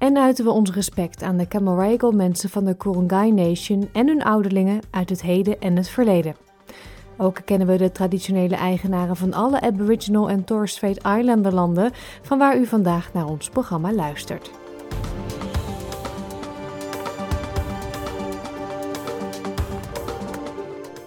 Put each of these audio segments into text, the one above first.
en uiten we ons respect aan de Camaragal mensen van de Kurungay Nation en hun ouderlingen uit het heden en het verleden. Ook kennen we de traditionele eigenaren van alle Aboriginal en Torres Strait Islander landen van waar u vandaag naar ons programma luistert.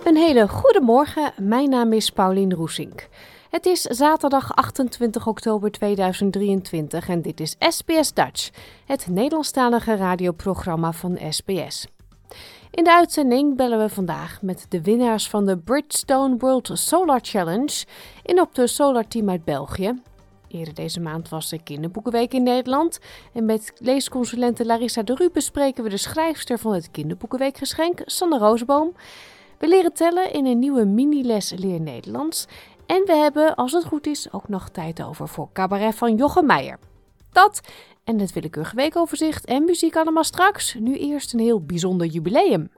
Een hele goede morgen, mijn naam is Paulien Roesink. Het is zaterdag 28 oktober 2023 en dit is SBS Dutch, het Nederlandstalige radioprogramma van SBS. In de uitzending bellen we vandaag met de winnaars van de Bridgestone World Solar Challenge in op de Solar Team uit België. Eerder deze maand was de Kinderboekenweek in Nederland. En met leesconsulente Larissa de Ru bespreken we de schrijfster van het Kinderboekenweekgeschenk, Sanne Roosboom. We leren tellen in een nieuwe mini-les Leer Nederlands. En we hebben, als het goed is, ook nog tijd over voor cabaret van Jochem Meijer. Dat en het willekeurige weekoverzicht en muziek allemaal straks. Nu eerst een heel bijzonder jubileum.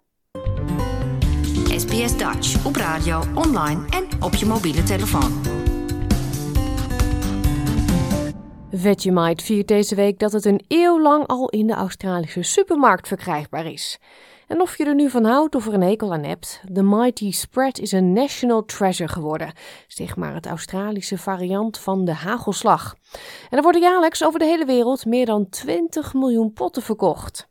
SBS Dutch op radio, online en op je mobiele telefoon. Vegemite viert deze week dat het een eeuw lang al in de Australische supermarkt verkrijgbaar is. En of je er nu van houdt of er een hekel aan hebt, de Mighty Spread is een national treasure geworden. Zeg maar het Australische variant van de hagelslag. En er worden jaarlijks over de hele wereld meer dan 20 miljoen potten verkocht.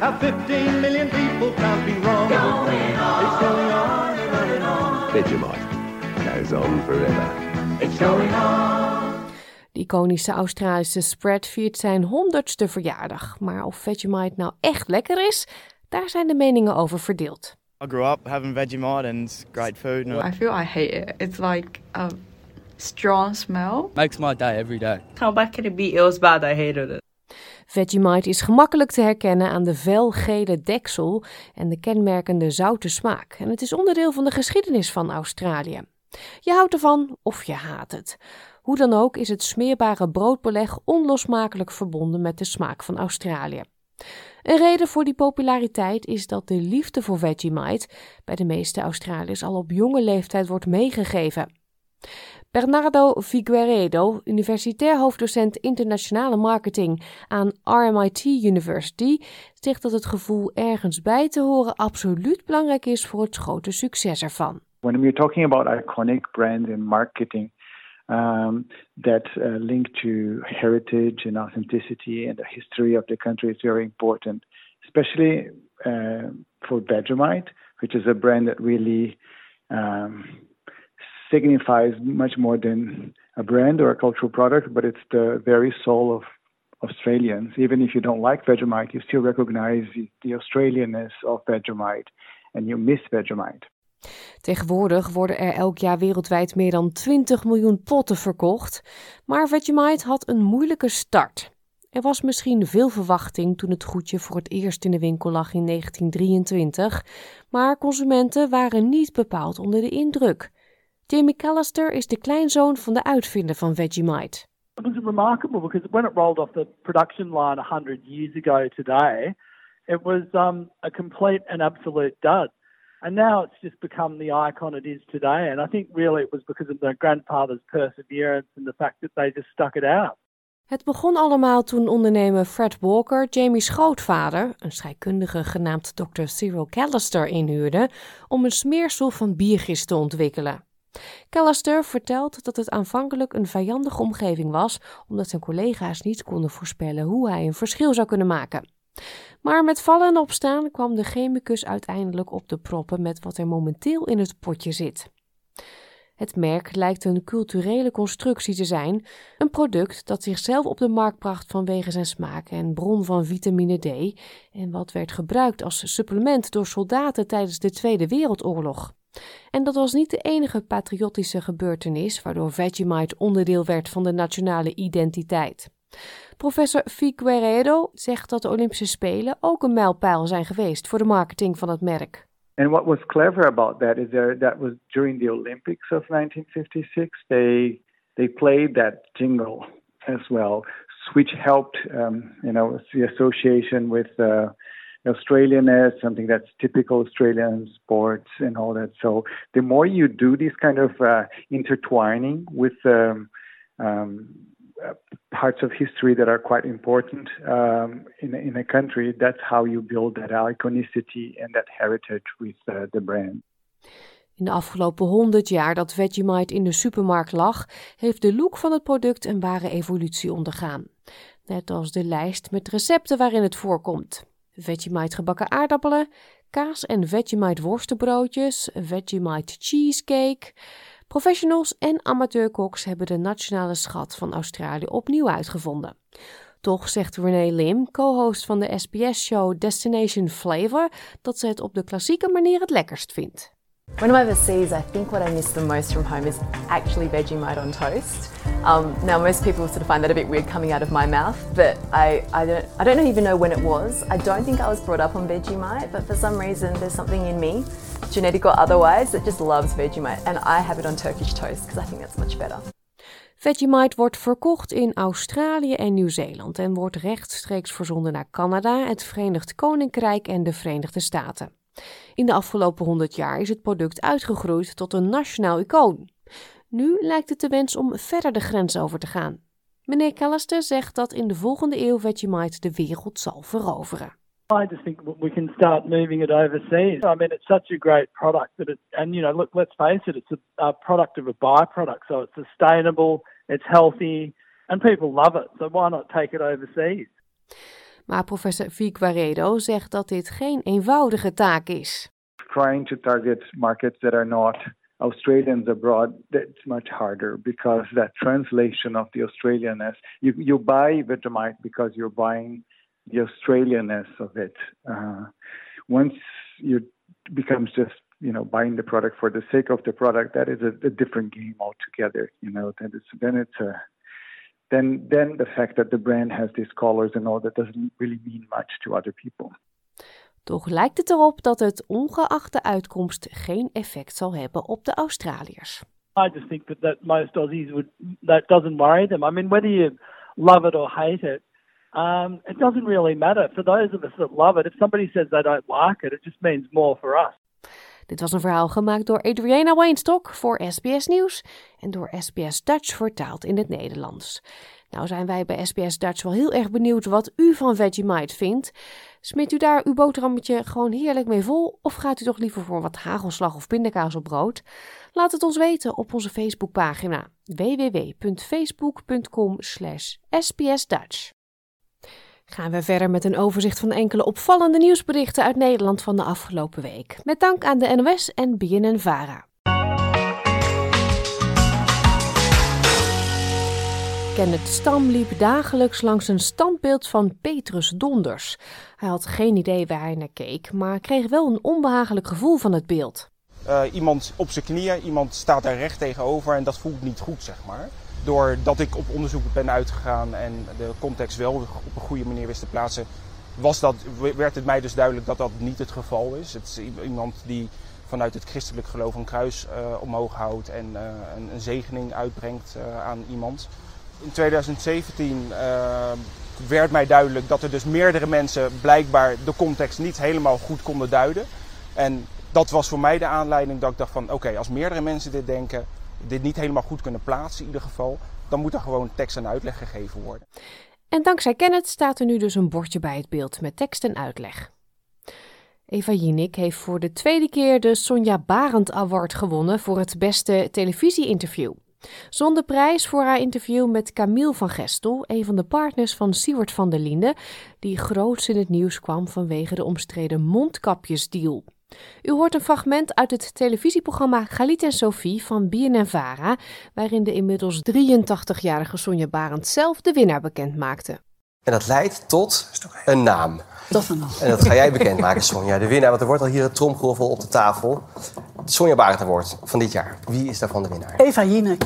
How 15 million people can't be wrong. It's going on and on and on. Vegemite goes on forever. It's going on. De iconische Australische spread viert zijn honderdste verjaardag. Maar of Vegemite nou echt lekker is, daar zijn de meningen over verdeeld. I grew up having Vegemite and it's great food and I feel I hate it. It's like a strong smell. makes my day every day. How bad can it be? It was bad. I hated it. Vegemite is gemakkelijk te herkennen aan de felgele deksel en de kenmerkende zoute smaak. En het is onderdeel van de geschiedenis van Australië. Je houdt ervan of je haat het. Hoe dan ook is het smeerbare broodbeleg onlosmakelijk verbonden met de smaak van Australië. Een reden voor die populariteit is dat de liefde voor Vegemite bij de meeste Australiërs al op jonge leeftijd wordt meegegeven. Bernardo Figueiredo, universitair hoofddocent internationale marketing aan RMIT University, zegt dat het gevoel ergens bij te horen absoluut belangrijk is voor het grote succes ervan. when we're talking about iconic brands in marketing um, that uh, link to heritage and authenticity and the history of the country is very important, especially uh, for Vegemite, which is a brand that really um, signifies much more than a brand or a cultural product, but it's the very soul of Australians. Even if you don't like Vegemite, you still recognize the, Australianness of Vegemite and you miss Vegemite. Tegenwoordig worden er elk jaar wereldwijd meer dan 20 miljoen potten verkocht, maar Vegemite had een moeilijke start. Er was misschien veel verwachting toen het goedje voor het eerst in de winkel lag in 1923, maar consumenten waren niet bepaald onder de indruk. Jamie Callister is de kleinzoon van de uitvinder van Vegemite. It was remarkable because when it rolled off the production line 100 years ago today, it was um, a complete and absolute dud. And now it's just become the icon it is today. And I think really it was because of their grandfather's perseverance and the fact that they just stuck it out. Het begon allemaal toen ondernemer Fred Walker Jamie's grootvader, een scheikundige genaamd Dr. Cyril Callister, inhuurde om een smeersel van biergist te ontwikkelen. Callister vertelt dat het aanvankelijk een vijandige omgeving was, omdat zijn collega's niet konden voorspellen hoe hij een verschil zou kunnen maken. Maar met vallen en opstaan kwam de chemicus uiteindelijk op de proppen met wat er momenteel in het potje zit. Het merk lijkt een culturele constructie te zijn, een product dat zichzelf op de markt bracht vanwege zijn smaak en bron van vitamine D en wat werd gebruikt als supplement door soldaten tijdens de Tweede Wereldoorlog. En dat was niet de enige patriotische gebeurtenis waardoor Vegemite onderdeel werd van de nationale identiteit. Professor Figueiredo zegt dat de Olympische Spelen ook een mijlpaal zijn geweest voor de marketing van het merk. And what was clever about that is there, that was during the Olympics of 1956. They they played that jingle as well, which helped, um, you know, the association with uh, Australianness, something that's typical Australian sports and all that. So the more you do this kind of uh, intertwining with um, um, parts of history that are quite important um, in, in a country, that's how you build that iconicity and that heritage with uh, the brand. In de afgelopen 100 jaar dat Vegemite in de supermarkt lag, heeft de look van het product een ware evolutie ondergaan. Net als de lijst met recepten waarin het voorkomt. Vegemite gebakken aardappelen, kaas en Vegemite worstenbroodjes, Vegemite cheesecake. Professionals en amateurkoks hebben de nationale schat van Australië opnieuw uitgevonden. Toch zegt Renee Lim, co-host van de SBS-show Destination Flavor, dat ze het op de klassieke manier het lekkerst vindt. When I'm overseas, I think what I miss the most from home is actually Vegemite on toast. Um, now, most people sort of find that a bit weird coming out of my mouth, but I, I, don't, I don't even know when it was. I don't think I was brought up on Vegemite, but for some reason, there's something in me, genetic otherwise, that just loves Vegemite. And I have it on Turkish toast because I think that's much better. Vegemite wordt verkocht in Australië en Nieuw-Zeeland en wordt rechtstreeks verzonden naar Canada, het Verenigd Koninkrijk en de Verenigde Staten. In de afgelopen 100 jaar is het product uitgegroeid tot een nationaal icoon. Nu lijkt het de wens om verder de grens over te gaan. Meneer Callister zegt dat in de volgende eeuw Vegemite de wereld zal veroveren. I just think we can start moving it overseas. I mean, it's such a great product that it, and you know, look, let's face it, it's a, a product of a byproduct, so it's sustainable, it's healthy, and people love it. So why not take it overseas? Maar professor Figueiredo zegt dat dit geen eenvoudige taak is. Trying to target markets that are not Australians abroad, that's much harder because that translation of the Australianness, you, you buy Vegemite because you're buying the Australianness of it. Uh, once you becomes just you know buying the product for the sake of the product, that is a, a different game altogether. You know, then it's then it's a then then the fact that the brand has these colors and all that doesn't really mean much to other people. Toch lijkt het erop dat het ongeacht de uitkomst geen effect zal hebben op de Australiërs. I just think that, that most Aussies would that doesn't worry them. I mean, whether you love it or hate it, um, it doesn't really matter. For those of us that love it, if somebody says they don't like it, it just means more for us. Dit was een verhaal gemaakt door Adriana Weinstock voor SBS Nieuws en door SBS Dutch vertaald in het Nederlands. Nou zijn wij bij SBS Dutch wel heel erg benieuwd wat u van Vegemite vindt. Smeert u daar uw boterhammetje gewoon heerlijk mee vol of gaat u toch liever voor wat hagelslag of pindakaas op brood? Laat het ons weten op onze Facebookpagina www.facebook.com sbsdutch. Gaan we verder met een overzicht van enkele opvallende nieuwsberichten uit Nederland van de afgelopen week. Met dank aan de NOS en BNN-VARA. Kenneth Stam liep dagelijks langs een standbeeld van Petrus Donders. Hij had geen idee waar hij naar keek, maar kreeg wel een onbehagelijk gevoel van het beeld. Uh, iemand op zijn knieën, iemand staat daar recht tegenover en dat voelt niet goed, zeg maar. Doordat ik op onderzoek ben uitgegaan en de context wel op een goede manier wist te plaatsen, was dat, werd het mij dus duidelijk dat dat niet het geval is. Het is iemand die vanuit het christelijk geloof een kruis uh, omhoog houdt en uh, een, een, zegening uitbrengt aan iemand in 2017 uh, werd mij duidelijk dat er dus meerdere mensen blijkbaar de context niet helemaal goed konden duiden. En dat was voor mij de aanleiding dat ik dacht van oké, als meerdere mensen dit denken, dit niet helemaal goed kunnen plaatsen in ieder geval, dan moet er gewoon tekst en uitleg gegeven worden. En dankzij Kenneth staat er nu dus een bordje bij het beeld met tekst en uitleg. Eva Jinek heeft voor de tweede keer de Sonja Barend Award gewonnen voor het beste televisie-interview. Zonder prijs voor haar interview met Camille van Gestel, een van de partners van Siewert van der Linde, die groots in het nieuws kwam vanwege de omstreden mondkapjesdeal. U hoort een fragment uit het televisieprogramma Galit en Sophie van BNN-Vara, waarin de inmiddels 83-jarige Sonja Barend zelf de winnaar bekend maakte. En dat leidt tot een naam. Tot een naam. En dat ga jij bekendmaken, Sonja, de winnaar. Want er wordt al hier een tromgeroffel op de tafel. Het Sonja Barend Award van dit jaar. Wie is daarvan de winnaar? Eva Jinek.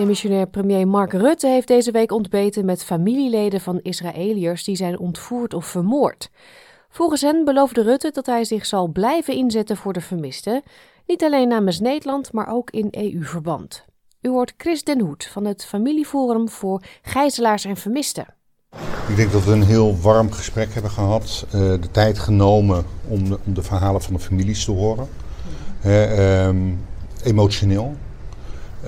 Demissionair premier Mark Rutte heeft deze week ontbeten met familieleden van Israëliërs die zijn ontvoerd of vermoord. Volgens hen beloofde Rutte dat hij zich zal blijven inzetten voor de vermisten, niet alleen namens Nederland, maar ook in EU-verband. U hoort Chris Den Hoed van het Familieforum voor Gijzelaars en Vermisten. Ik denk dat we een heel warm gesprek hebben gehad. Uh, de tijd genomen om de, om de, verhalen van de families te horen. Uh, um, emotioneel.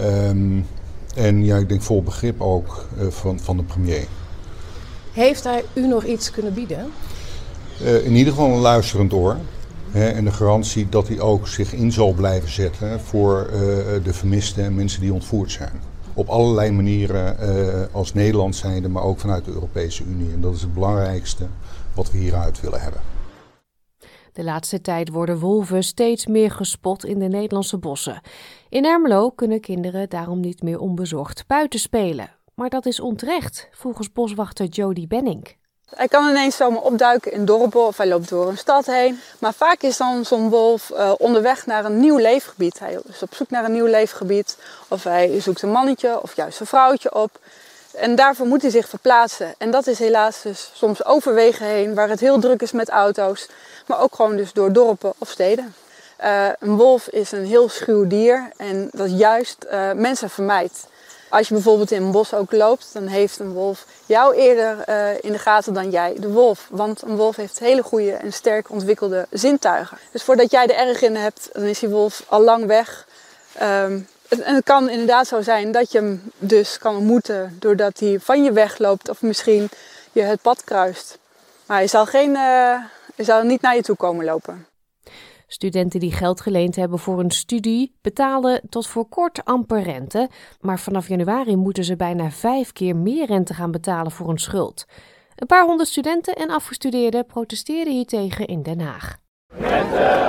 Um, en ja, ik denk vol begrip ook uh, van, van de premier. Heeft hij u nog iets kunnen bieden? in ieder geval een luisterend oor. Hè, en de garantie dat hij ook zich in zal blijven zetten voor de vermisten en mensen die ontvoerd zijn op allerlei manieren uh, als Nederland zijnde, maar ook vanuit de Europese Unie. En dat is het belangrijkste wat we hieruit willen hebben. De laatste tijd worden wolven steeds meer gespot in de Nederlandse bossen. In Ermelo kunnen kinderen daarom niet meer onbezorgd buiten spelen. Maar dat is onterecht, volgens boswachter Jody Benning. Hij kan ineens zomaar opduiken in dorpen of hij loopt door een stad heen. Maar vaak is dan zo'n wolf uh, onderweg naar een nieuw leefgebied. Hij is op zoek naar een nieuw leefgebied. Of hij zoekt een mannetje of juist een vrouwtje op. En daarvoor moet hij zich verplaatsen. En dat is helaas dus soms overwegen heen, waar het heel druk is met auto's. Maar ook gewoon dus door dorpen of steden. Uh, een wolf is een heel schuw dier en dat juist uh, mensen vermijdt. Als je bijvoorbeeld in een bos ook loopt, dan heeft een wolf jou eerder uh, in de gaten dan jij de wolf. Want een wolf heeft hele goede en sterk ontwikkelde zintuigen. Dus voordat jij er erg in hebt, dan is die wolf al lang weg. Um, en het kan inderdaad zo zijn dat je hem dus kan ontmoeten doordat hij van je wegloopt of misschien je het pad kruist. Maar hij zal, geen, uh, hij zal niet naar je toe komen lopen. Studenten die geld geleend hebben voor een studie betalen tot voor kort amper rente, maar vanaf januari moeten ze bijna vijf keer meer rente gaan betalen voor een schuld. Een paar honderd studenten en afgestudeerden protesteren hiertegen in Den Haag. Rente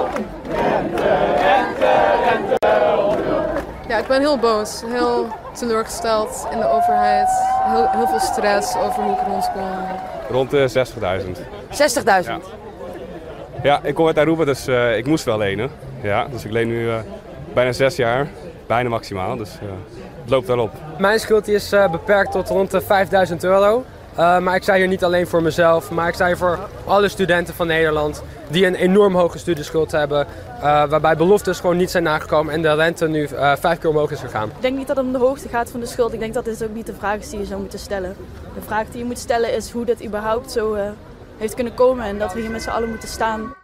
op rente, rente, ik ben heel boos, heel teleurgesteld in de overheid. Heel, heel veel stress over hoe ik rondkom. Rond de 60.000. 60.000? Ja. Ja, ik kom uit Aruba, dus uh, ik moest wel lenen. Ja, dus ik leen nu uh, bijna zes jaar, bijna maximaal, dus uh, het loopt wel op. Mijn schuld is beperkt tot rond de 5000 euro. Maar ik sta hier niet alleen voor mezelf, maar ik sta hier voor alle studenten van Nederland die een enorm hoge studieschuld hebben. waarbij beloftes gewoon niet zijn nagekomen en de rente nu vijf keer omhoog is gegaan. Ik denk niet dat het om de hoogte gaat van de schuld. Ik denk dat dit ook niet de vraag is die je zou moeten stellen. De vraag die je moet stellen is hoe dit überhaupt zo heeft kunnen komen en dat we hier met z'n allen moeten staan.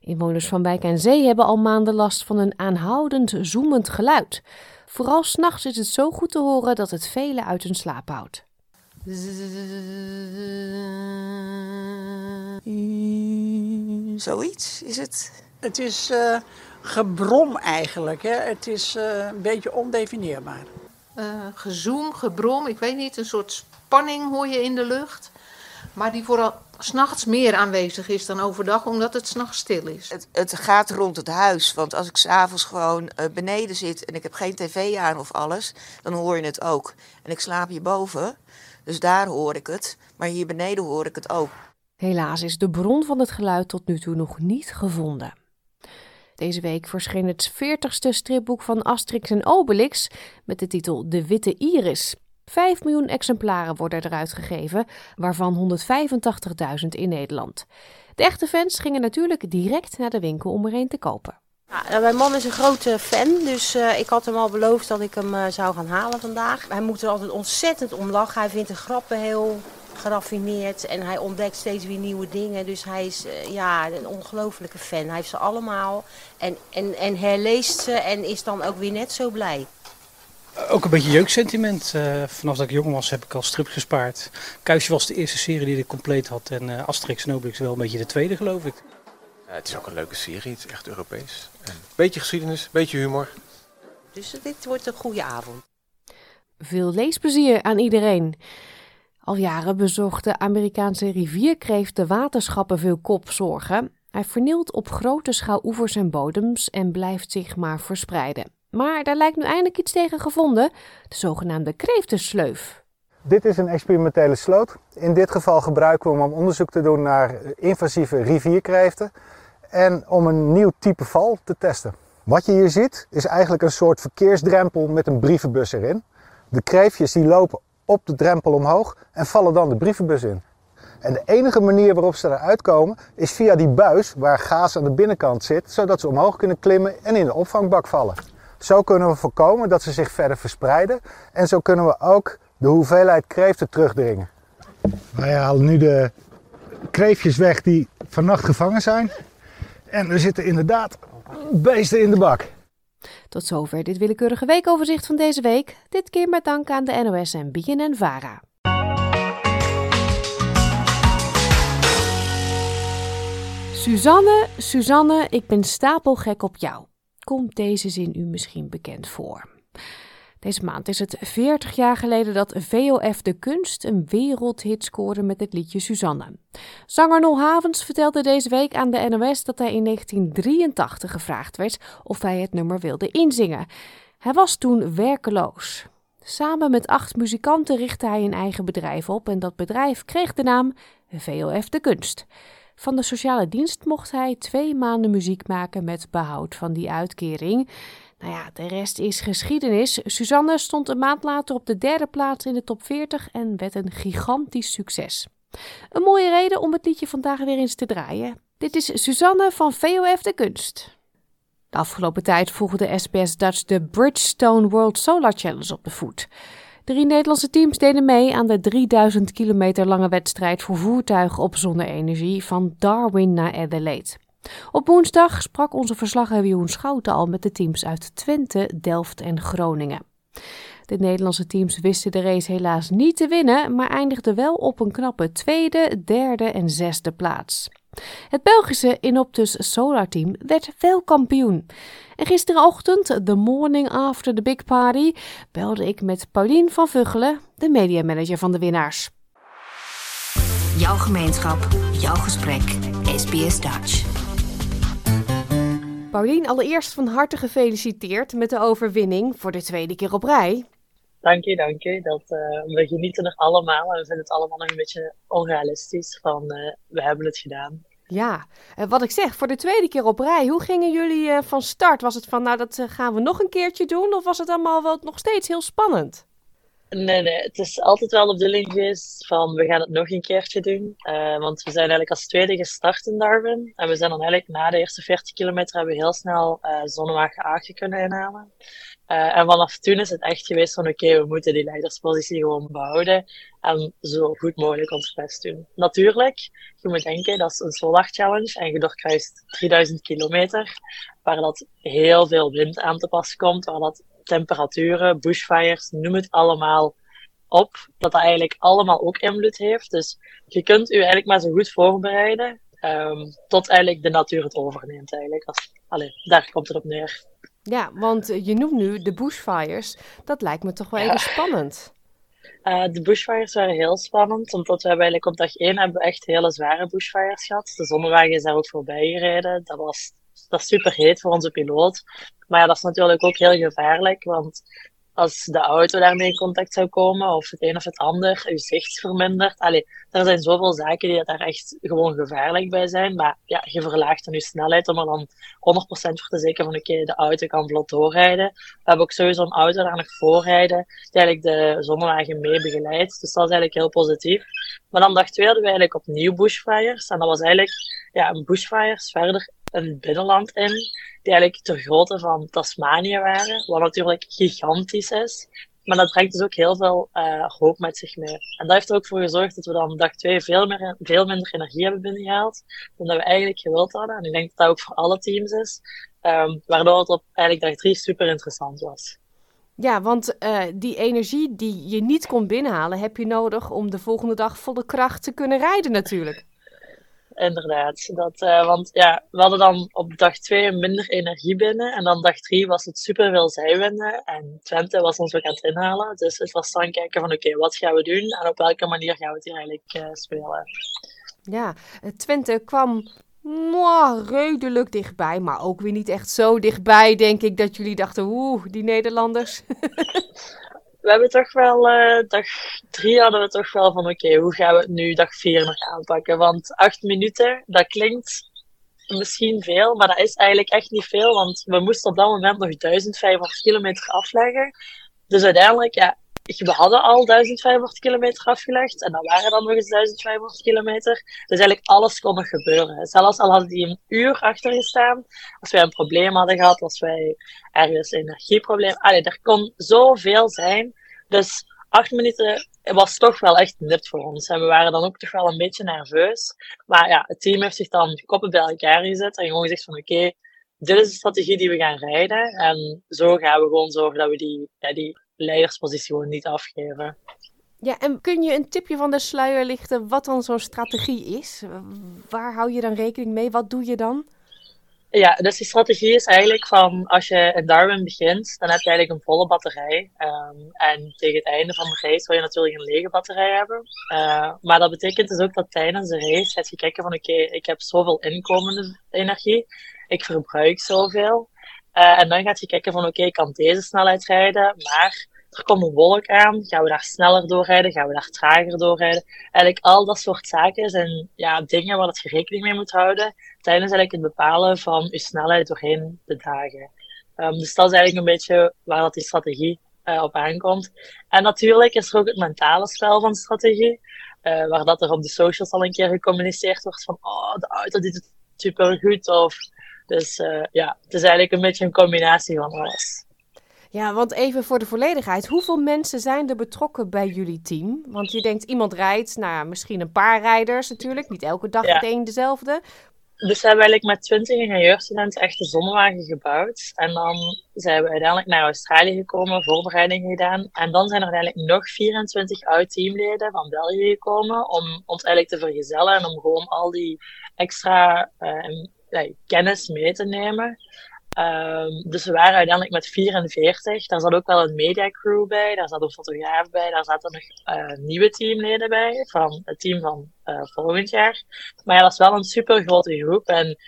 Inwoners van Wijk en Zee hebben al maanden last van een aanhoudend zoemend geluid. Vooral s'nachts is het zo goed te horen dat het velen uit hun slaap houdt. Zoiets is het. Het is uh, gebrom eigenlijk. Hè? Het is een beetje ondefinieerbaar. Uh, gezoem, gebrom, ik weet niet, een soort spanning hoor je in de lucht. Maar die vooral s'nachts meer aanwezig is dan overdag, omdat het s'nachts stil is. Het, het, gaat rond het huis, want als ik s'avonds gewoon beneden zit en ik heb geen tv aan of alles, dan hoor je het ook. En ik slaap hierboven, dus daar hoor ik het, maar hier beneden hoor ik het ook. Helaas is de bron van het geluid tot nu toe nog niet gevonden. Deze week verscheen het 40ste stripboek van Asterix en Obelix met de titel De Witte Iris. 5 miljoen exemplaren worden eruit gegeven, waarvan 185.000 in Nederland. De echte fans gingen natuurlijk direct naar de winkel om er een te kopen. Ja, mijn man is een grote fan, dus uh, ik had hem al beloofd dat ik hem uh, zou gaan halen vandaag. Hij moet er altijd ontzettend om lachen. Hij vindt de grappen heel geraffineerd en hij ontdekt steeds weer nieuwe dingen. Dus hij is uh, ja, een ongelofelijke fan. Hij heeft ze allemaal en, en, en herleest ze en is dan ook weer net zo blij. Ook een beetje jeugdsentiment. Uh, vanaf dat ik jong was heb ik al strips gespaard. Kuisje was de eerste serie die ik compleet had. En uh, Asterix en Obelix wel een beetje de tweede, geloof ik. Ja, het is ook een leuke serie. Het is echt Europees. Een beetje geschiedenis, een beetje humor. Dus dit wordt een goede avond. Veel leesplezier aan iedereen. Al jaren bezocht de Amerikaanse rivierkreeft de waterschappen veel kopzorgen. Hij vernielt op grote schaal oevers en bodems en blijft zich maar verspreiden. Maar daar lijkt nu eindelijk iets tegen gevonden, de zogenaamde kreeftensleuf. Dit is een experimentele sloot. In dit geval gebruiken we hem om onderzoek te doen naar invasieve rivierkreeften en om een nieuw type val te testen. Wat je hier ziet is eigenlijk een soort verkeersdrempel met een brievenbus erin. De kreefjes die lopen op de drempel omhoog en vallen dan de brievenbus in. En de enige manier waarop ze eruit komen is via die buis waar gaas aan de binnenkant zit, zodat ze omhoog kunnen klimmen en in de opvangbak vallen. Zo kunnen we voorkomen dat ze zich verder verspreiden en zo kunnen we ook de hoeveelheid kreeften terugdringen. Wij halen nu de kreefjes weg die vannacht gevangen zijn. En er zitten inderdaad beesten in de bak. Tot zover dit willekeurige weekoverzicht van deze week. Dit keer met dank aan de NOS en BNN Vara. Suzanne, Suzanne, ik ben stapelgek op jou. Komt deze zin u misschien bekend voor? Deze maand is het 40 jaar geleden dat VOF De Kunst een wereldhit scoorde met het liedje Suzanne. Zanger Nol Havens vertelde deze week aan de NOS dat hij in 1983 gevraagd werd of hij het nummer wilde inzingen. Hij was toen werkeloos. Samen met acht muzikanten richtte hij een eigen bedrijf op en dat bedrijf kreeg de naam VOF De Kunst. Van de sociale dienst mocht hij twee maanden muziek maken met behoud van die uitkering. Nou ja, de rest is geschiedenis. Suzanne stond een maand later op de derde plaats in de top 40 en werd een gigantisch succes. Een mooie reden om het liedje vandaag weer eens te draaien. Dit is Suzanne van VOF de Kunst. De afgelopen tijd volgde SBS Dutch de Bridgestone World Solar Challenge op de voet. Drie Nederlandse teams deden mee aan de 3000 kilometer lange wedstrijd voor voertuigen op zonne-energie van Darwin naar Adelaide. Op woensdag sprak onze verslaggever Jeroen Schouten al met de teams uit Twente, Delft en Groningen. De Nederlandse teams wisten de race helaas niet te winnen, maar eindigden wel op een knappe tweede, derde en zesde plaats. Het Belgische Inoptus Solar Team werd wel kampioen. En gisterenochtend, the morning after the big party, belde ik met Paulien van Vuggelen, de mediamanager van de winnaars. Jouw gemeenschap, jouw gesprek, SBS Dutch. Paulien, allereerst van harte gefeliciteerd met de overwinning voor de tweede keer op rij. Dank je, dank je. Dat, uh, we genieten nog allemaal en we vinden het allemaal nog een beetje onrealistisch van uh, we hebben het gedaan. Ja, uh, wat ik zeg, voor de tweede keer op rij, hoe gingen jullie van start? Was het van nou dat gaan we nog een keertje doen of was het allemaal wel nog steeds heel spannend? Nee, nee, het is altijd wel de bedoeling geweest van we gaan het nog een keertje doen. Uh, want we zijn eigenlijk als tweede gestart in Darwin. En we zijn dan eigenlijk na de eerste 40 kilometer hebben we heel snel uh, Zonnewagen Aagje kunnen inhalen. Uh, en vanaf toen is het echt geweest van oké, we moeten die leiderspositie gewoon behouden. En zo goed mogelijk ons best doen. Natuurlijk, je moet denken, dat is een Solar Challenge en je doorkruist 3000 kilometer. Waar dat heel veel wind aan te pas komt, waar dat temperaturen, bushfires, noem het allemaal op. Dat dat eigenlijk allemaal ook invloed heeft. Dus je kunt u eigenlijk maar zo goed voorbereiden. Um, tot eigenlijk de natuur het overneemt eigenlijk. Als, allee, daar komt het op neer. Ja, want je noemt nu de bushfires. Dat lijkt me toch wel ja. even spannend. Uh, de bushfires waren heel spannend, omdat we hebben eigenlijk op dag 1 hebben we echt hele zware bushfires gehad. De zonnewagen is daar ook voorbij gereden. Dat was dat is super heet voor onze piloot. Maar ja, dat is natuurlijk ook heel gevaarlijk, want als de auto daarmee in contact zou komen, of het een of het ander, je zicht vermindert. Allee, er zijn zoveel zaken die daar echt gewoon gevaarlijk bij zijn. Maar ja, je verlaagt dan je snelheid om er dan 100% voor te zeker van oké, okay, de auto kan vlot doorrijden. We hebben ook sowieso een auto daar nog voorrijden, die eigenlijk de zonnewagen mee begeleidt. Dus dat is eigenlijk heel positief. Maar dan dag twee hadden we eigenlijk opnieuw bushfires. En dat was eigenlijk ja, een bushfires verder een binnenland in, die eigenlijk ter grootte van Tasmanië waren, wat natuurlijk gigantisch is. Maar dat brengt dus ook heel veel uh, hoop met zich mee. En dat heeft er ook voor gezorgd dat we dan dag twee veel, meer, veel minder energie hebben binnengehaald dan we eigenlijk gewild hadden. En ik denk dat dat ook voor alle teams is. Um, waardoor het op eigenlijk dag drie super interessant was. Ja, want uh, die energie die je niet kon binnenhalen, heb je nodig om de volgende dag volle kracht te kunnen rijden natuurlijk inderdaad. Dat, uh, want ja, we hadden dan op dag 2 minder energie binnen. En dan dag 3 was het super veel zijwinden. En Twente was ons ook aan het inhalen. Dus het was dan kijken van oké, wat gaan we doen? En op welke manier gaan we het hier eigenlijk uh, spelen? Ja, Twente kwam mwah, redelijk dichtbij. Maar ook weer niet echt zo dichtbij, denk ik, dat jullie dachten, oeh, die Nederlanders. we hebben toch wel, uh, dag drie hadden we toch wel van oké, hoe gaan we het nu dag vier nog aanpakken? Want acht minuten, dat klinkt misschien veel, maar dat is eigenlijk echt niet veel, want we moesten op dat moment nog 1500 kilometer afleggen. Dus uiteindelijk, ja, we hadden al 1500 kilometer afgelegd en dan waren dan nog eens 1500 kilometer. Dus eigenlijk alles kon nog gebeuren. Zelfs al hadden die een uur achter gestaan, als wij een probleem hadden gehad, als wij ergens een energieprobleem, er kon zoveel zijn. Dus acht minuten was toch wel echt nut voor ons. En we waren dan ook toch wel een beetje nerveus. Maar ja, het team heeft zich dan koppen bij elkaar gezet en gewoon gezegd van oké, dit is de strategie die we gaan rijden. En zo gaan we gewoon zorgen dat we die, ja, die leiderspositie gewoon niet afgeven. Ja, en kun je een tipje van de sluier lichten wat dan zo'n strategie is? Waar hou je dan rekening mee? Wat doe je dan? Ja, dus die strategie is eigenlijk van als je in Darwin begint, dan heb je eigenlijk een volle batterij. Um, en tegen het einde van de race wil je natuurlijk een lege batterij hebben. Uh, maar dat betekent dus ook dat tijdens de race gaat je kijken van oké, ik heb zoveel inkomende energie, ik verbruik zoveel. Uh, en dan gaat je kijken van oké, ik kan deze snelheid rijden, maar er komt een wolk aan, gaan we daar sneller doorrijden, gaan we daar trager doorrijden. Eigenlijk al dat soort zaken zijn ja, dingen waar je rekening mee moet houden tijdens eigenlijk het bepalen van je snelheid doorheen de dagen. Um, dus dat is eigenlijk een beetje waar dat die strategie uh, op aankomt. En natuurlijk is er ook het mentale spel van strategie, uh, waar dat er op de socials al een keer gecommuniceerd wordt van oh, de auto doet het super goed of dus uh, ja, het is eigenlijk een beetje een combinatie van alles. Ja, want even voor de volledigheid. Hoeveel mensen zijn er betrokken bij jullie team? Want je denkt, iemand rijdt, nou misschien een paar rijders natuurlijk. Niet elke dag ja. meteen dezelfde. Dus we hebben eigenlijk met 20 ingenieurstudenten echt een zonnewagen gebouwd. En dan zijn we uiteindelijk naar Australië gekomen, voorbereidingen gedaan. En dan zijn er uiteindelijk nog 24 oud-teamleden van België gekomen om ons eigenlijk te vergezellen en om gewoon al die extra uh, kennis mee te nemen. Um, dus we waren uiteindelijk met 44. Daar zat ook wel een mediacrew bij, daar zat een fotograaf bij, daar zaten nog uh, nieuwe teamleden bij van het team van uh, volgend jaar. Maar ja, dat is wel een super grote groep en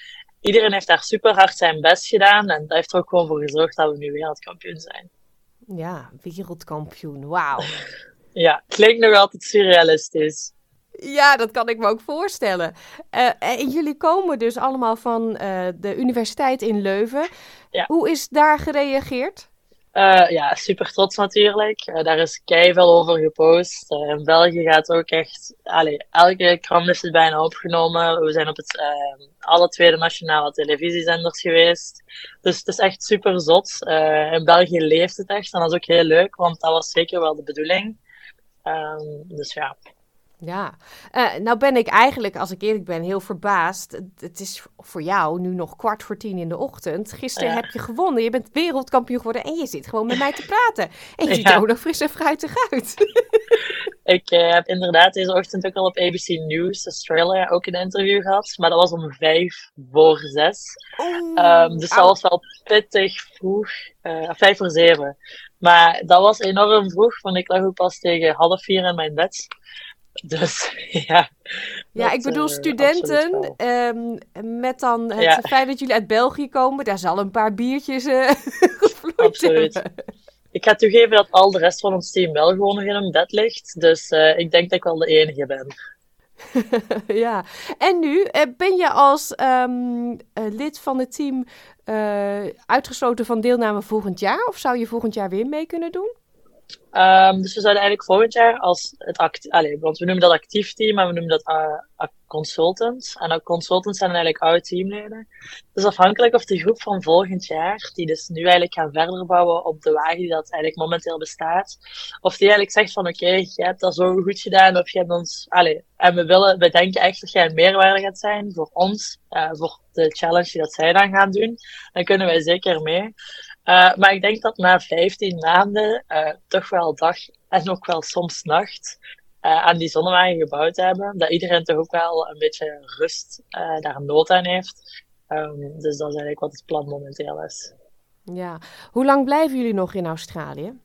iedereen heeft daar super hard zijn best gedaan en dat heeft er ook gewoon voor gezorgd dat we nu wereldkampioen zijn. Ja, wereldkampioen, wauw. ja, klinkt nog altijd surrealistisch. Ja, dat kan ik me ook voorstellen. Uh, en jullie komen dus allemaal van uh, de universiteit in Leuven. Ja. Hoe is daar gereageerd? Uh, ja, super trots natuurlijk. daar is veel over gepost. in België gaat ook echt... Allee, elke krant is het bijna opgenomen. We zijn op het, alle tweede nationale televisiezenders geweest. Dus het is echt super zot. in België leeft het echt. En dat is ook heel leuk, want dat was zeker wel de bedoeling. Um, dus ja, ja, uh, nou ben ik eigenlijk, als ik eerlijk ben, heel verbaasd. Het is voor jou nu nog kwart voor tien in de ochtend. Gisteren ja. heb je gewonnen, je bent wereldkampioen geworden en je zit gewoon met mij te praten. En je ziet er ook nog fris en fruitig uit. ik uh, heb inderdaad deze ochtend ook al op ABC News Australia ook een interview gehad. Maar dat was om vijf voor zes. Oh, um, dus dat was wel pittig vroeg. Uh, vijf voor zeven. Maar dat was enorm vroeg, want ik lag ook pas tegen half vier in mijn bed. Dus ja. Ja, ik bedoel studenten um, met dan het ja. feit dat jullie uit België komen, daar zal een paar biertjes uh, Absoluut. Hebben. Ik ga toegeven dat al de rest van ons team wel gewoon nog in een bed ligt. Dus uh, ik denk dat ik wel de enige ben. ja, en nu ben je als um, uh, lid van het team uitgesloten van deelname volgend jaar? Of zou je volgend jaar weer mee kunnen doen? Um, dus we zouden eigenlijk volgend jaar als het actief, allez, want we noemen dat actief team, maar we noemen dat uh, consultants. En ook consultants zijn eigenlijk oude teamleden. Dus afhankelijk of de groep van volgend jaar, die dus nu eigenlijk gaan verder bouwen op de wagen die dat eigenlijk momenteel bestaat, of die eigenlijk zegt van oké, je hebt dat zo goed gedaan, of je hebt ons, allez, en we willen, we denken echt dat jij een meerwaarde gaat zijn voor ons, uh, voor de challenge die dat zij dan gaan doen, dan kunnen wij zeker mee. Uh, maar ik denk dat na 15 maanden uh, toch wel dag en ook wel soms nacht uh, aan die zonnewagen gebouwd hebben, dat iedereen toch ook wel een beetje rust daar nood aan heeft. Um, dus dat is eigenlijk wat het plan momenteel is. Ja, hoe lang blijven jullie nog in Australië?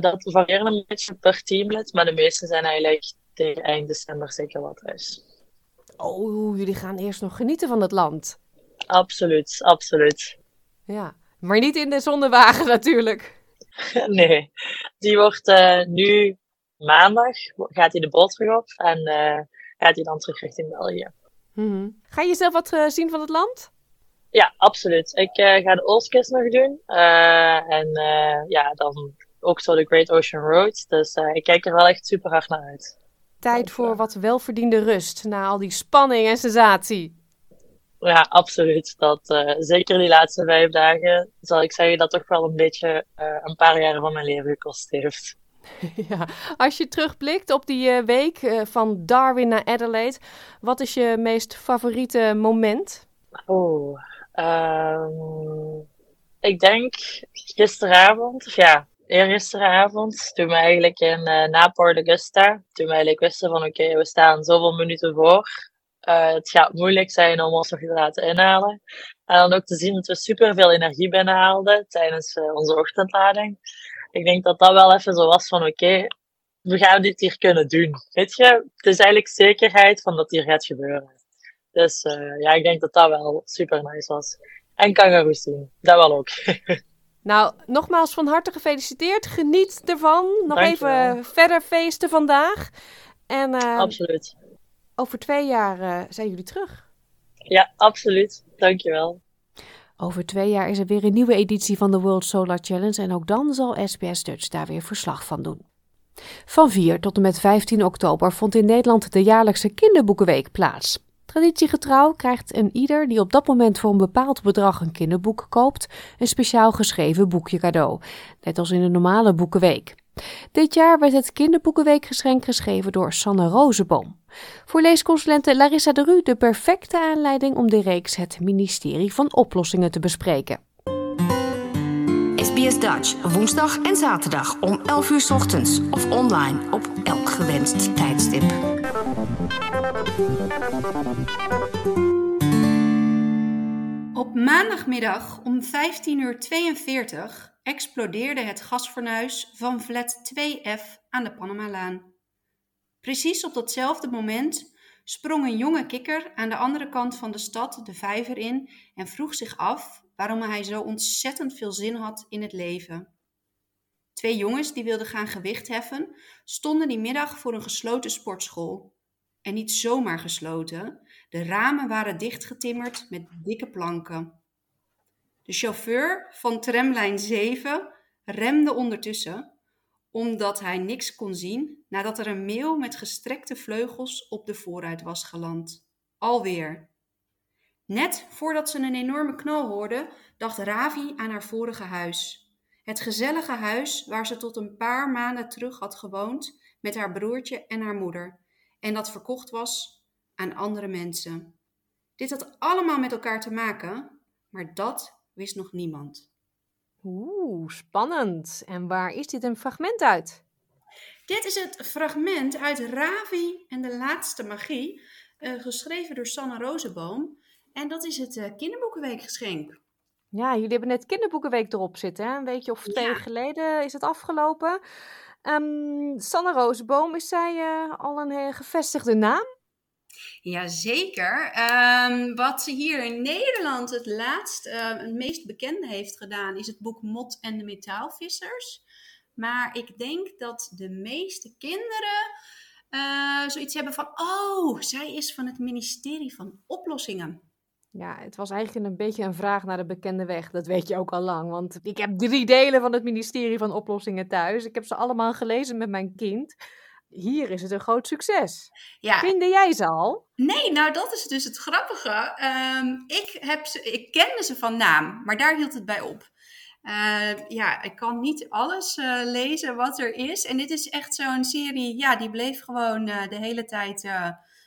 dat varieert een beetje per teamlid, maar de meeste zijn eigenlijk tegen eind december zeker wat thuis. Oh, jullie gaan eerst nog genieten van het land. Absoluut, absoluut. Ja, maar niet in de zonnewagen natuurlijk. Nee, die wordt uh, nu maandag, gaat hij de boot terug op en uh, gaat hij dan terug richting België. Mhm. Ga je zelf wat zien van het land? Ja, absoluut. Ik ga de Oostkust nog doen. en ja, dan ook zo de Great Ocean Road. Dus ik kijk er wel echt super hard naar uit. Tijd voor wat welverdiende rust na al die spanning en sensatie. Ja, absoluut. Dat, uh, zeker die laatste vijf dagen zal ik zeggen dat toch wel een beetje uh, een paar jaren van mijn leven gekost heeft. Ja, als je terugblikt op die uh, week van Darwin naar Adelaide, wat is je meest favoriete moment? Oh, um, ik denk gisteravond, of ja, eergisteravond, toen we eigenlijk in uh, Naport Augusta, toen we eigenlijk wisten van oké, we staan zoveel minuten voor. Uh, het gaat moeilijk zijn om ons nog te laten inhalen. En dan ook te zien dat we superveel energie binnenhaalden tijdens uh, onze ochtendlading. Ik denk dat dat wel even zo was van oké, we gaan dit hier kunnen doen. Weet je, het is eigenlijk zekerheid van dat hier gaat gebeuren. Dus ja, ik denk dat dat wel super nice was. En kangaroes zien, dat wel ook. Nou, nogmaals van harte gefeliciteerd. Geniet ervan. Nog even verder feesten vandaag. En, uh, absoluut. Over twee jaar uh, zijn jullie terug. Ja, absoluut. Dankjewel. Over twee jaar is er weer een nieuwe editie van de World Solar Challenge. En ook dan zal SBS Dutch daar weer verslag van doen. Van 4 tot en met 15 oktober vond in Nederland de jaarlijkse Kinderboekenweek plaats. Traditiegetrouw krijgt een ieder die op dat moment voor een bepaald bedrag een kinderboek koopt, een speciaal geschreven boekje cadeau, net als in de normale boekenweek. Dit jaar werd het kinderboekenweekgeschenk geschreven door Sanne Rozenboom. Voor leesconsulente Larissa de Ru de perfecte aanleiding om de reeks Het ministerie van Oplossingen te bespreken. SBS Dutch, woensdag en zaterdag om 11 uur ochtends of online op elk gewenst tijdstip. Op maandagmiddag om 15.42 uur explodeerde het gasfornuis van flat 2F aan de Panamalaan. Precies op datzelfde moment sprong een jonge kikker aan de andere kant van de stad de vijver in en vroeg zich af waarom hij zo ontzettend veel zin had in het leven. Twee jongens die wilden gaan gewicht heffen, stonden die middag voor een gesloten sportschool. En niet zomaar gesloten, de ramen waren dichtgetimmerd met dikke planken. De chauffeur van tramlijn 7 remde ondertussen, omdat hij niks kon zien nadat er een meeuw met gestrekte vleugels op de vooruit was geland. Alweer. Net voordat ze een enorme knal hoorde, dacht Ravi aan haar vorige huis. Het gezellige huis waar ze tot een paar maanden terug had gewoond met haar broertje en haar moeder. En dat verkocht was aan andere mensen. Dit had allemaal met elkaar te maken, maar dat wist nog niemand. Oeh, spannend. En waar is dit een fragment uit? Dit is het fragment uit Ravi en de laatste magie, uh, geschreven door Sanne Rozenboom. En dat is het uh, kinderboekenweekgeschenk. Ja, jullie hebben net kinderboekenweek erop zitten. Hè? Een weekje of twee ja. geleden is het afgelopen. Um, Sanne Rozenboom, is zij uh, al een gevestigde naam? Jazeker. Um, wat ze hier in Nederland het laatst, uh, het meest bekende heeft gedaan, is het boek Mot en de Metaalvissers. Maar ik denk dat de meeste kinderen zoiets hebben van, oh, zij is van het ministerie van Oplossingen. Ja, het was eigenlijk een beetje een vraag naar de bekende weg. Dat weet je ook al lang. Want ik heb drie delen van het ministerie van Oplossingen thuis. Ik heb ze allemaal gelezen met mijn kind. Hier is het een groot succes. Ja. Kende jij ze al? Nee, nou dat is dus het grappige. Um, ik, heb ze, ik kende ze van naam, maar daar hield het bij op. Uh, ja, ik kan niet alles uh, lezen wat er is. En dit is echt zo'n serie, ja, die bleef gewoon uh, de hele tijd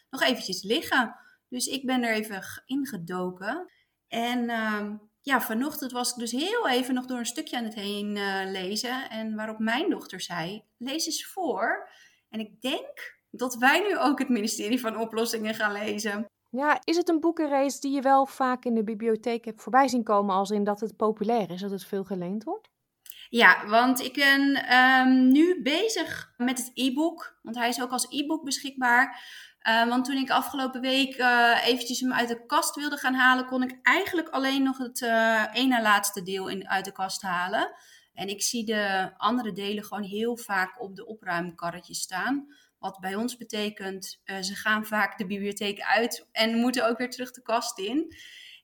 nog eventjes liggen. Dus ik ben er even ingedoken. En uh, ja, vanochtend was ik dus heel even nog door een stukje aan het heen lezen. En waarop mijn dochter zei, lees eens voor. En ik denk dat wij nu ook het ministerie van Oplossingen gaan lezen. Ja, is het een boekenrace die je wel vaak in de bibliotheek hebt voorbij zien komen, als in dat het populair is, dat het veel geleend wordt? Ja, want ik ben um, nu bezig met het e-book, want hij is ook als e-book beschikbaar. Uh, want toen ik afgelopen week uh, eventjes hem uit de kast wilde gaan halen, kon ik eigenlijk alleen nog het uh, ene laatste deel in, uit de kast halen. En ik zie de andere delen gewoon heel vaak op de opruimkarretjes staan. Wat bij ons betekent, uh, ze gaan vaak de bibliotheek uit en moeten ook weer terug de kast in.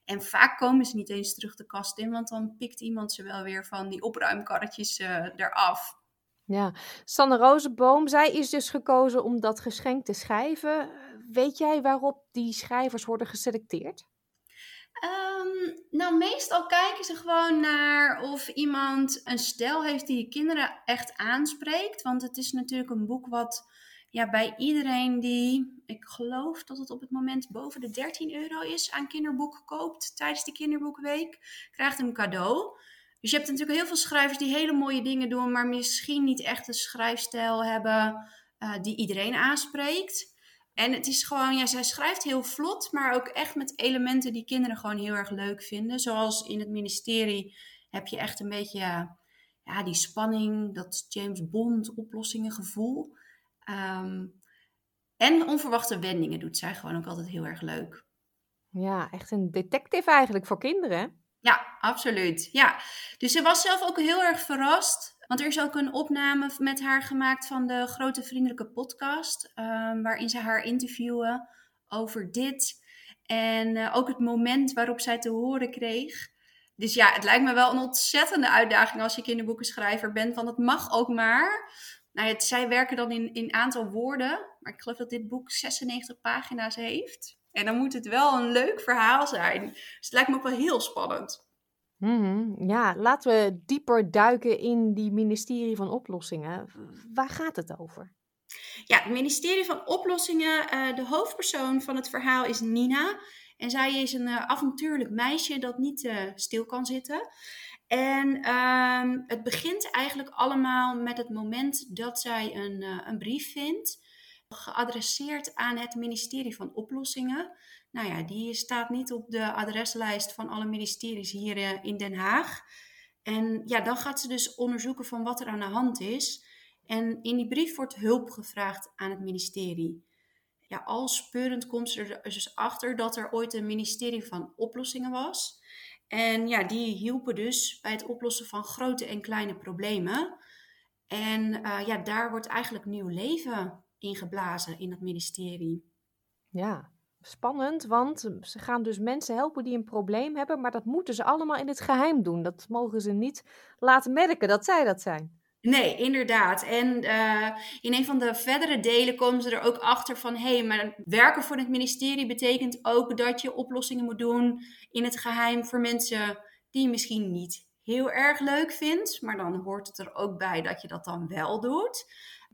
En vaak komen ze niet eens terug de kast in, want dan pikt iemand ze wel weer van die opruimkarretjes uh, eraf. Ja, Sanne Rozenboom, zij is dus gekozen om dat geschenk te schrijven. Weet jij waarop die schrijvers worden geselecteerd? Um, nou, meestal kijken ze gewoon naar of iemand een stijl heeft die de kinderen echt aanspreekt. Want het is natuurlijk een boek wat ja, bij iedereen die, ik geloof dat het op het moment boven de 13 euro is, aan kinderboeken koopt tijdens de kinderboekweek, krijgt een cadeau. Dus je hebt natuurlijk heel veel schrijvers die hele mooie dingen doen, maar misschien niet echt een schrijfstijl hebben uh, die iedereen aanspreekt. En het is gewoon, ja, zij schrijft heel vlot, maar ook echt met elementen die kinderen gewoon heel erg leuk vinden. Zoals in het ministerie heb je echt een beetje ja, die spanning, dat James Bond oplossingen gevoel. Um, en onverwachte wendingen doet zij gewoon ook altijd heel erg leuk. Ja, echt een detective eigenlijk voor kinderen. Ja, absoluut. Ja. Dus ze was zelf ook heel erg verrast want er is ook een opname met haar gemaakt van de Grote Vriendelijke Podcast, um, waarin ze haar interviewen over dit. En uh, ook het moment waarop zij te horen kreeg. Dus ja, het lijkt me wel een ontzettende uitdaging als je kinderboekenschrijver bent. Want het mag ook maar. Nou, het, zij werken dan in, in aantal woorden. Maar ik geloof dat dit boek 96 pagina's heeft. En dan moet het wel een leuk verhaal zijn. Dus het lijkt me ook wel heel spannend. Mhm, ja, laten we dieper duiken in die ministerie van oplossingen. Waar gaat het over? Ja, het ministerie van oplossingen, uh, de hoofdpersoon van het verhaal is Nina. En zij is een uh, avontuurlijk meisje dat niet uh, stil kan zitten. En uh, het begint eigenlijk allemaal met het moment dat zij een, een brief vindt, geadresseerd aan het ministerie van oplossingen. Nou ja, die staat niet op de adreslijst van alle ministeries hier eh, in Den Haag. En ja, dan gaat ze dus onderzoeken van wat er aan de hand is. En in die brief wordt hulp gevraagd aan het ministerie. Ja, al speurend komt ze er dus achter dat er ooit een ministerie van oplossingen was. En ja, die hielpen dus bij het oplossen van grote en kleine problemen. En uh, ja, daar wordt eigenlijk nieuw leven ingeblazen in het ministerie. Ja, spannend, want ze gaan dus mensen helpen die een probleem hebben, maar dat moeten ze allemaal in het geheim doen. Dat mogen ze niet laten merken dat zij dat zijn. Nee, inderdaad. En uh, in een van de verdere delen komen ze er ook achter van: hé, hey, maar werken voor het ministerie betekent ook dat je oplossingen moet doen in het geheim voor mensen die je misschien niet heel erg leuk vindt. Maar dan hoort het er ook bij dat je dat dan wel doet.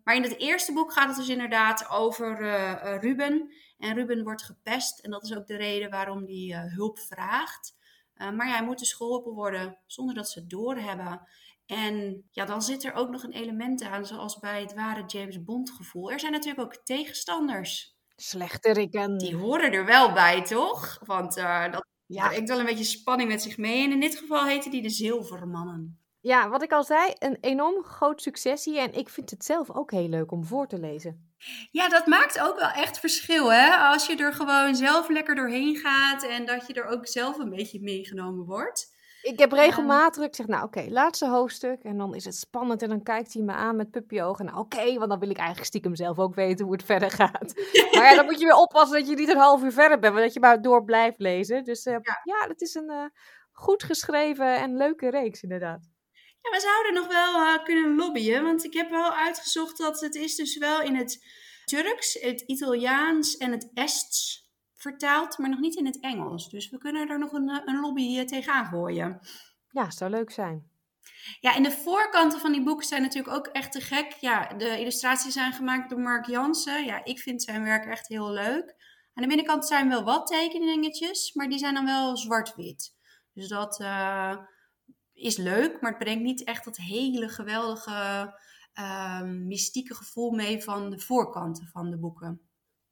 Maar in het eerste boek gaat het dus inderdaad over uh, Ruben. En Ruben wordt gepest en dat is ook de reden waarom hij uh, hulp vraagt. Uh, maar ja, hij moet dus geholpen worden zonder dat ze het doorhebben. En ja, dan zit er ook nog een element aan, zoals bij het ware James Bond gevoel. Er zijn natuurlijk ook tegenstanders. Slechteriken. Die horen er wel bij, toch? Want dat ja. brengt wel een beetje spanning met zich mee. En in dit geval heten die de Zilvermannen. Ja, wat ik al zei, een enorm groot succes hier. En ik vind het zelf ook heel leuk om voor te lezen. Ja, dat maakt ook wel echt verschil, hè? Als je er gewoon zelf lekker doorheen gaat en dat je er ook zelf een beetje meegenomen wordt. Ik heb regelmatig, ik zeg, nou oké, laatste hoofdstuk. En dan is het spannend en dan kijkt hij me aan met puppyogen. Nou oké, want dan wil ik eigenlijk stiekem zelf ook weten hoe het verder gaat. maar ja, dan moet je weer oppassen dat je niet een half uur verder bent, maar dat je maar door blijft lezen. Dus uh, ja. ja, het is een uh, goed geschreven en leuke reeks inderdaad. Ja, we zouden nog wel uh, kunnen lobbyen, want ik heb wel uitgezocht dat het is dus wel in het Turks, het Italiaans en het Ests vertaald, maar nog niet in het Engels. Dus we kunnen er nog een, eh, een lobby tegenaan gooien. Ja, zou leuk zijn. Ja, en de voorkanten van die boeken zijn natuurlijk ook echt te gek. Ja, de illustraties zijn gemaakt door Mark Jansen. Ja, ik vind zijn werk echt heel leuk. Aan de binnenkant zijn wel wat tekeningetjes, maar die zijn dan wel zwart-wit. Dus dat, uh, is leuk, maar het brengt niet echt dat hele geweldige uh, mystieke gevoel mee van de voorkanten van de boeken.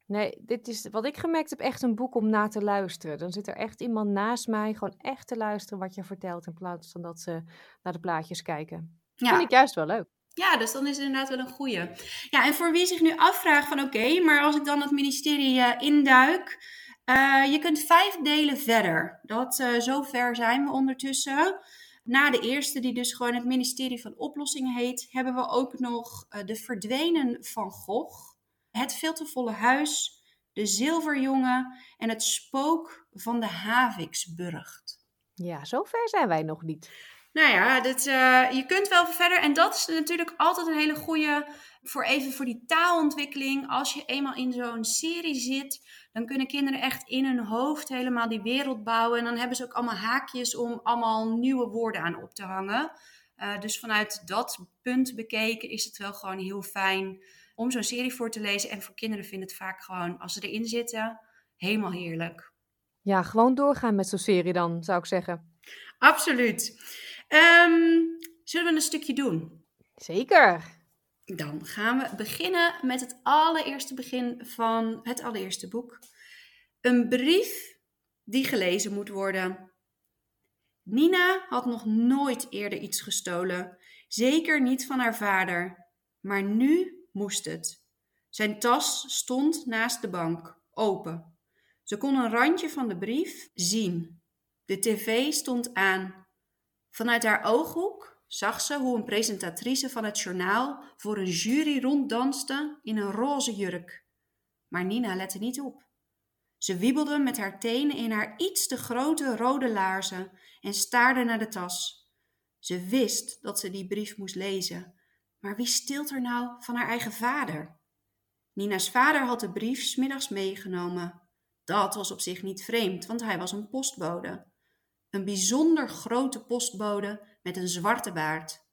Nee, dit is wat ik gemerkt heb, echt een boek om na te luisteren. Dan zit er echt iemand naast mij, gewoon echt te luisteren wat je vertelt, in plaats van dat ze naar de plaatjes kijken. Ja. Vind ik juist wel leuk. Ja, dus dan is het inderdaad wel een goeie. Ja, en voor wie zich nu afvraagt van oké, maar als ik dan het ministerie uh, induik, uh, je kunt vijf delen verder. Dat, uh, zover zijn we ondertussen. Na de eerste, die dus gewoon het ministerie van Oplossingen heet, hebben we ook nog uh, De Verdwenen van Gogh. Het veel te volle huis, De Zilverjongen en Het spook van de Haviksburgt. Ja, zover zijn wij nog niet. Nou ja, dit, eh, je kunt wel verder. En dat is natuurlijk altijd een hele goede voor even voor die taalontwikkeling. Als je eenmaal in zo'n serie zit, dan kunnen kinderen echt in hun hoofd helemaal die wereld bouwen. En dan hebben ze ook allemaal haakjes om allemaal nieuwe woorden aan op te hangen. Uh, dus vanuit dat punt bekeken is het wel gewoon heel fijn om zo'n serie voor te lezen. En voor kinderen vinden het vaak gewoon, als ze erin zitten, helemaal heerlijk. Ja, gewoon doorgaan met zo'n serie dan, zou ik zeggen. Absoluut. Um, zullen we een stukje doen? Zeker. Dan gaan we beginnen met het allereerste begin van het allereerste boek. Een brief die gelezen moet worden. Nina had nog nooit eerder iets gestolen, zeker niet van haar vader. Maar nu moest het. Zijn tas stond naast de bank, open. Ze kon een randje van de brief zien. De tv stond aan. Vanuit haar ooghoek zag ze hoe een presentatrice van het journaal voor een jury ronddanste in een roze jurk. Maar Nina lette niet op. Ze wiebelde met haar tenen in haar iets te grote rode laarzen en staarde naar de tas. Ze wist dat ze die brief moest lezen, maar wie stilt er nou van haar eigen vader? Nina's vader had de brief smiddags meegenomen. Dat was op zich niet vreemd, want hij was een postbode. Een bijzonder grote postbode met een zwarte baard.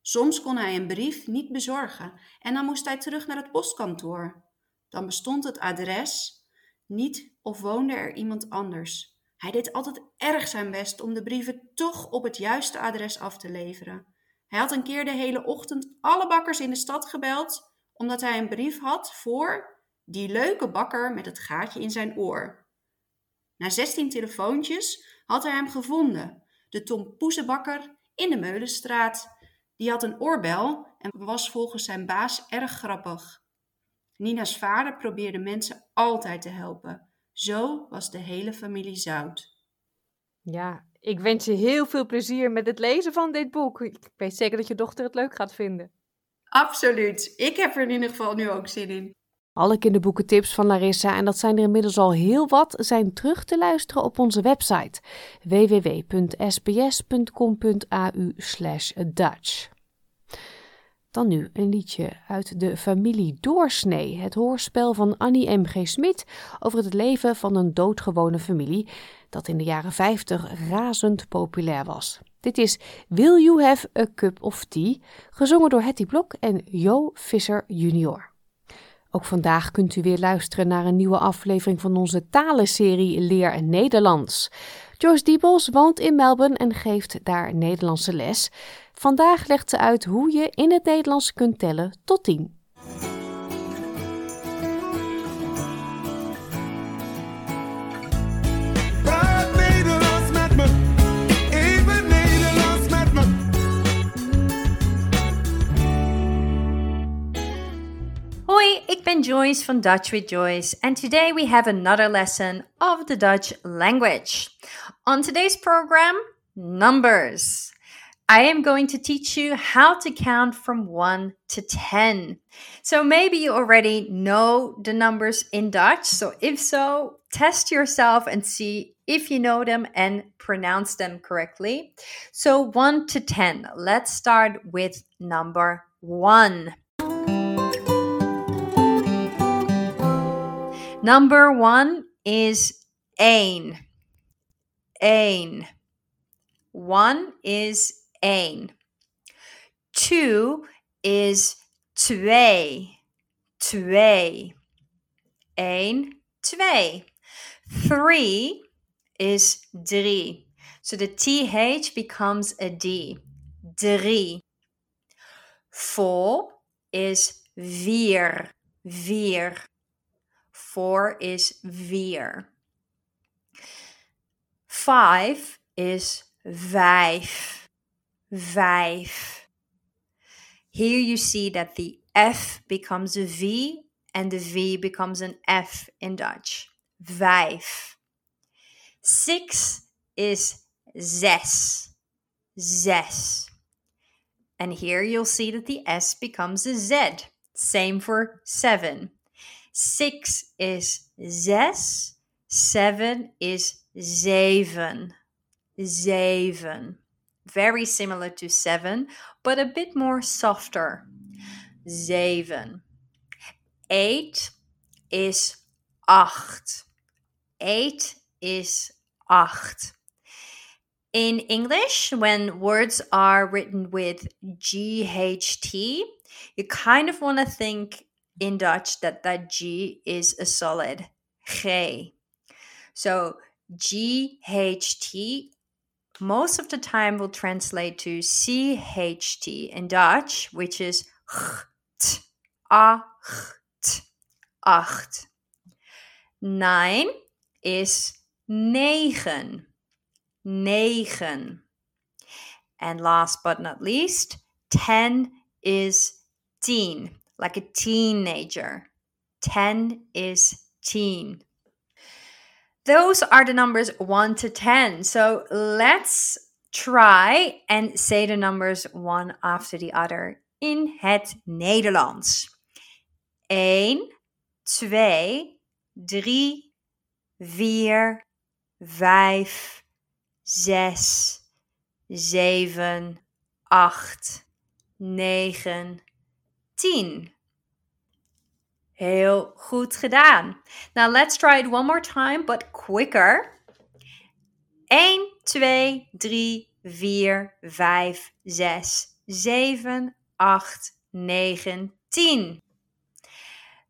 Soms kon hij een brief niet bezorgen en dan moest hij terug naar het postkantoor. Dan bestond het adres niet of woonde er iemand anders. Hij deed altijd erg zijn best om de brieven toch op het juiste adres af te leveren. Hij had een keer de hele ochtend alle bakkers in de stad gebeld, omdat hij een brief had voor die leuke bakker met het gaatje in zijn oor. Na zestien telefoontjes had hij hem gevonden, de Tom Poezenbakker in de Meulenstraat. Die had een oorbel en was volgens zijn baas erg grappig. Nina's vader probeerde mensen altijd te helpen. Zo was de hele familie zout. Ja, ik wens je heel veel plezier met het lezen van dit boek. Ik weet zeker dat je dochter het leuk gaat vinden. Absoluut. Ik heb er in ieder geval nu ook zin in. Alle kinderboekentips van Larissa, en dat zijn er inmiddels al heel wat, zijn terug te luisteren op onze website www.sbs.com.au/dutch. Dan nu een liedje uit de familie Doorsnee, het hoorspel van Annie M.G. Smit over het leven van een doodgewone familie dat in de jaren 50 razend populair was. Dit is Will You Have a Cup of Tea, gezongen door Hetty Blok en Jo Visser Jr. Ook vandaag kunt u weer luisteren naar een nieuwe aflevering van onze talenserie Leer Nederlands. Joyce Diebels woont in Melbourne en geeft daar Nederlandse les. Vandaag legt ze uit hoe je in het Nederlands kunt tellen tot 10. Ik ben Joyce van Dutch with Joyce, and today we have another lesson of the Dutch language. On today's program, numbers. I am going to teach you how to count from 1 to 10. So maybe you already know the numbers in Dutch. So if so, test yourself and see if you know them and pronounce them correctly. So 1 to 10. Let's start with number 1. Number 1 is één. Één. 1 is één. Two is twee. Twee. Eén, twee. Three is drie. So the TH becomes a D. Drie. Four is vier. Vier. Four is vier. Five is vijf vijf. Here you see that the F becomes a V and the V becomes an F in Dutch. Vijf. Six is zes. Zes. And here you'll see that the S becomes a Z. Same for seven. Six is zes. Seven is zeven. Zeven. Very similar to seven, but a bit more softer. Zeven. Eight is acht. Eight is acht. In English, when words are written with GHT, you kind of want to think in Dutch that that G is a solid G. So GHT most of the time will translate to CHT in Dutch, which is cht, acht, acht. Nine is negen, negen. And last but not least, ten is teen, like a teenager. Ten is teen. Those are the numbers 1 to 10. So let's try and say the numbers one after the other in het Nederlands. 1, 2, 3, 4, 5, 6, 7, 8, 9, 10. Heel goed gedaan. Now let's try it one more time, but quicker. 1, 2, 3, 4, 5, 6, 7, 8, 9, 10.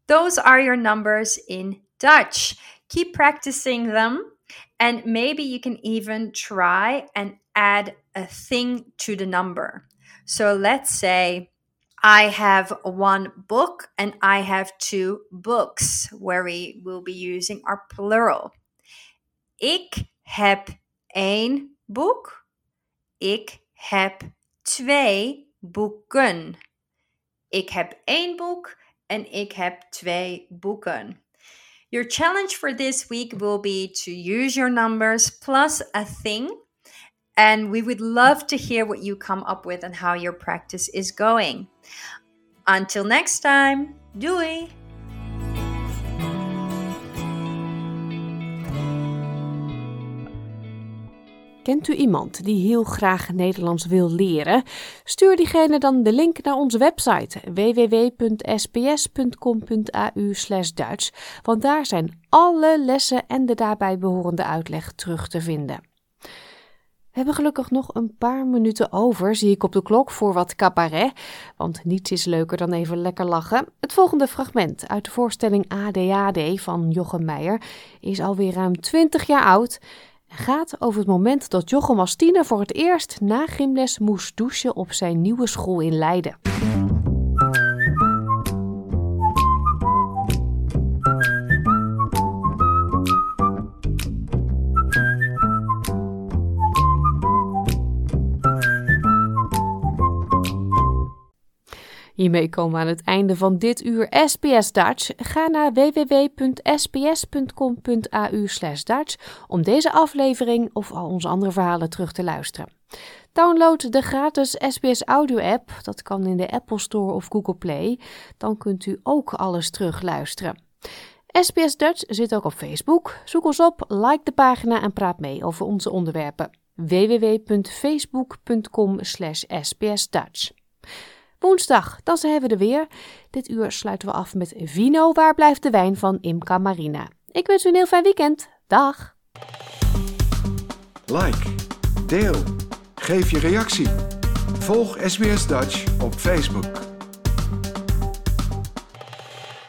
Those are your numbers in Dutch. Keep practicing them, and maybe you can even try and add a thing to the number. So let's say I have one book and I have two books, where we will be using our plural. Ik heb één boek. Ik heb twee boeken. Ik heb één boek en ik heb twee boeken. Your challenge for this week will be to use your numbers plus a thing. And we would love to hear what you come up with and how your practice is going. Until next time, doei! Kent u iemand die heel graag Nederlands wil leren? Stuur diegene dan de link naar onze website www.sps.com.au/duits, want daar zijn alle lessen en de daarbij behorende uitleg terug te vinden. We hebben gelukkig nog een paar minuten over, zie ik op de klok, voor wat cabaret. Want niets is leuker dan even lekker lachen. Het volgende fragment uit de voorstelling ADAD van Jochem Meijer is alweer ruim 20 jaar oud. En gaat over het moment dat Jochem als tiener voor het eerst na gymles moest douchen op zijn nieuwe school in Leiden. Hiermee komen we aan het einde van dit uur SBS Dutch. Ga naar www.sbs.com.au Dutch om deze aflevering of al onze andere verhalen terug te luisteren. Download de gratis SBS Audio app, dat kan in de Apple Store of Google Play. Dan kunt u ook alles terugluisteren. SBS Dutch zit ook op Facebook. Zoek ons op, like de pagina en praat mee over onze onderwerpen. www.facebook.com sbsdutch Woensdag, dan zijn we er weer. Dit uur sluiten we af met Vino, waar blijft de wijn van Imca Marina. Ik wens u een heel fijn weekend. Dag! Like, deel, geef je reactie. Volg SBS Dutch op Facebook.